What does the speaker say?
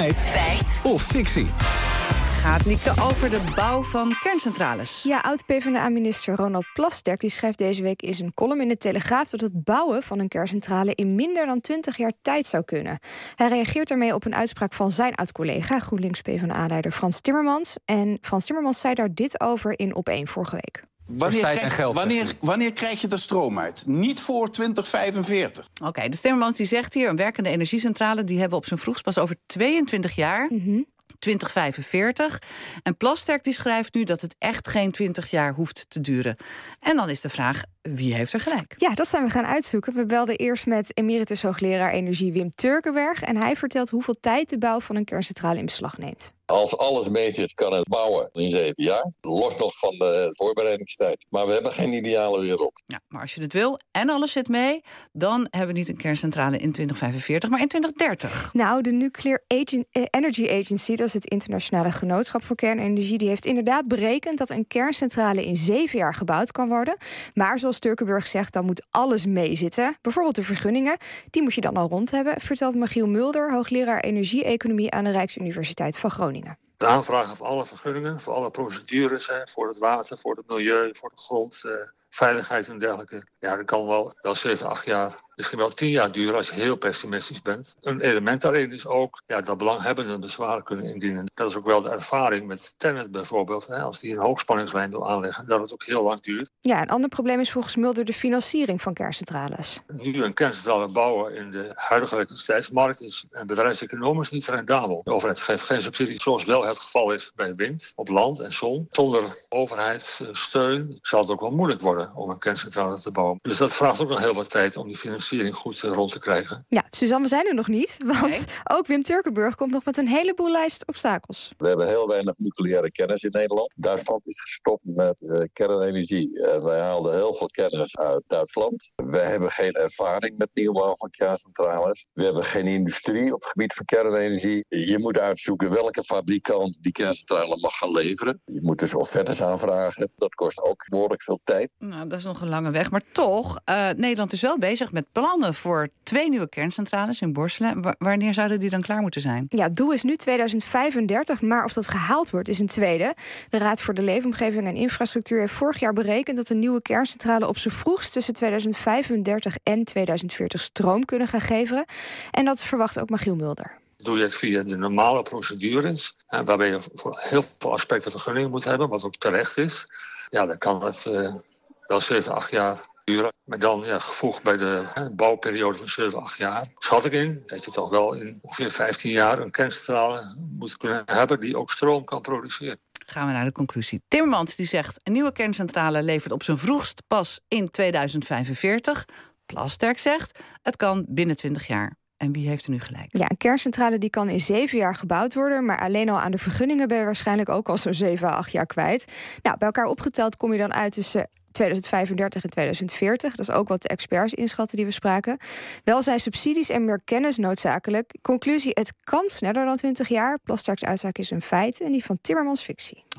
Feit. Feit. Of fictie. Gaat Lieke over de bouw van kerncentrales. Ja, oud-PVDA-minister Ronald Plasterk die schrijft deze week in zijn column in de Telegraaf dat het bouwen van een kerncentrale in minder dan 20 jaar tijd zou kunnen. Hij reageert ermee op een uitspraak van zijn oud-collega, GroenLinks PvdA-leider Frans Timmermans. En Frans Timmermans zei daar dit over in Op 1 vorige week. Wanneer tijd en krijg, geld, wanneer, zegt wanneer krijg je de stroom uit? Niet voor 2045. Oké, dus Timmermans die zegt hier... een werkende energiecentrale die hebben we op zijn vroegst pas over 22 jaar... 2045. En Plasterk die schrijft nu dat het echt geen 20 jaar hoeft te duren. En dan is de vraag, wie heeft er gelijk? Ja, dat zijn we gaan uitzoeken. We belden eerst met emeritus hoogleraar energie Wim Turkenberg. En hij vertelt hoeveel tijd de bouw van een kerncentrale in beslag neemt. Als alles mee zit, kan het bouwen in zeven jaar. Los nog van de voorbereidingstijd. Maar we hebben geen ideale wereld. Ja, maar als je het wil en alles zit mee... dan hebben we niet een kerncentrale in 2045, maar in 2030. Nou, de Nuclear Agen- eh, Energy Agency, dat is het internationale genootschap voor kernenergie, die heeft inderdaad berekend dat een kerncentrale in zeven jaar gebouwd kan worden. Maar zoals Turkenburg zegt, dan moet alles meezitten. Bijvoorbeeld de vergunningen, die moet je dan al rond hebben, vertelt Michiel Mulder, hoogleraar energie-economie aan de Rijksuniversiteit van Groningen. Het aanvragen van alle vergunningen, voor alle procedures, hè, voor het water, voor het milieu, voor de grond, eh, veiligheid en dergelijke. Ja, dat kan wel, wel 7, 8 jaar, misschien wel 10 jaar duren als je heel pessimistisch bent. Een element daarin is ook ja, dat belanghebbenden bezwaren kunnen indienen. Dat is ook wel de ervaring met Tennet bijvoorbeeld. Hè, als die een hoogspanningslijn wil aanleggen, dat het ook heel lang duurt. Ja, een ander probleem is volgens Mulder de financiering van kerncentrales. Nu een kerncentrale bouwen in de huidige elektriciteitsmarkt is bedrijfseconomisch niet rendabel. De overheid geeft geen subsidie, zoals wel het geval is bij wind, op land en zon. Zonder overheidssteun zal het ook wel moeilijk worden om een kerncentrale te bouwen. Dus dat vraagt ook nog heel wat tijd om die financiering goed eh, rond te krijgen. Ja, Suzanne, we zijn er nog niet, want Nee. ook Wim Turkenburg komt nog met een heleboel lijst obstakels. We hebben heel weinig nucleaire kennis in Nederland. Duitsland is gestopt met eh, kernenergie. En wij haalden heel veel kennis uit Duitsland. We hebben geen ervaring met nieuwbouw van kerncentrales. We hebben geen industrie op het gebied van kernenergie. Je moet uitzoeken welke fabrikant die kerncentrale mag gaan leveren. Je moet dus offertes aanvragen. Dat kost ook behoorlijk veel tijd. Nou, dat is nog een lange weg. Maar toch, eh, Nederland is wel bezig met plannen voor twee nieuwe kerncentrales in Borselen. Wa- wanneer zouden die dan klaar moeten zijn? Ja, het doel is nu 2035, maar of dat gehaald wordt is een tweede. De Raad voor de Leefomgeving en Infrastructuur heeft vorig jaar berekend dat een nieuwe kerncentrale op z'n vroegst tussen 2035 en 2040 stroom kunnen gaan geven. En dat verwacht ook Magiel Mulder. Doe je het via de normale procedures, hè, waarbij je voor heel veel aspecten vergunningen moet hebben, wat ook terecht is. Ja, dan kan het eh, wel 7, 8 jaar duren. Maar dan ja, gevoegd bij de hè, bouwperiode van 7, 8 jaar, schat ik in dat je toch wel in ongeveer 15 jaar een kerncentrale moet kunnen hebben die ook stroom kan produceren. Gaan we naar de conclusie. Timmermans die zegt... een nieuwe kerncentrale levert op zijn vroegst pas in 2045. Plasterk zegt, het kan binnen 20 jaar. En wie heeft er nu gelijk? Ja, een kerncentrale die kan in zeven jaar gebouwd worden, maar alleen al aan de vergunningen ben je waarschijnlijk ook al zo'n zeven à acht jaar kwijt. Nou, bij elkaar opgeteld kom je dan uit tussen 2035 en 2040. Dat is ook wat de experts inschatten die we spraken. Wel zijn subsidies en meer kennis noodzakelijk. Conclusie, het kan sneller dan 20 jaar. Plasterks uitspraak is een feit en die van Timmermans fictie.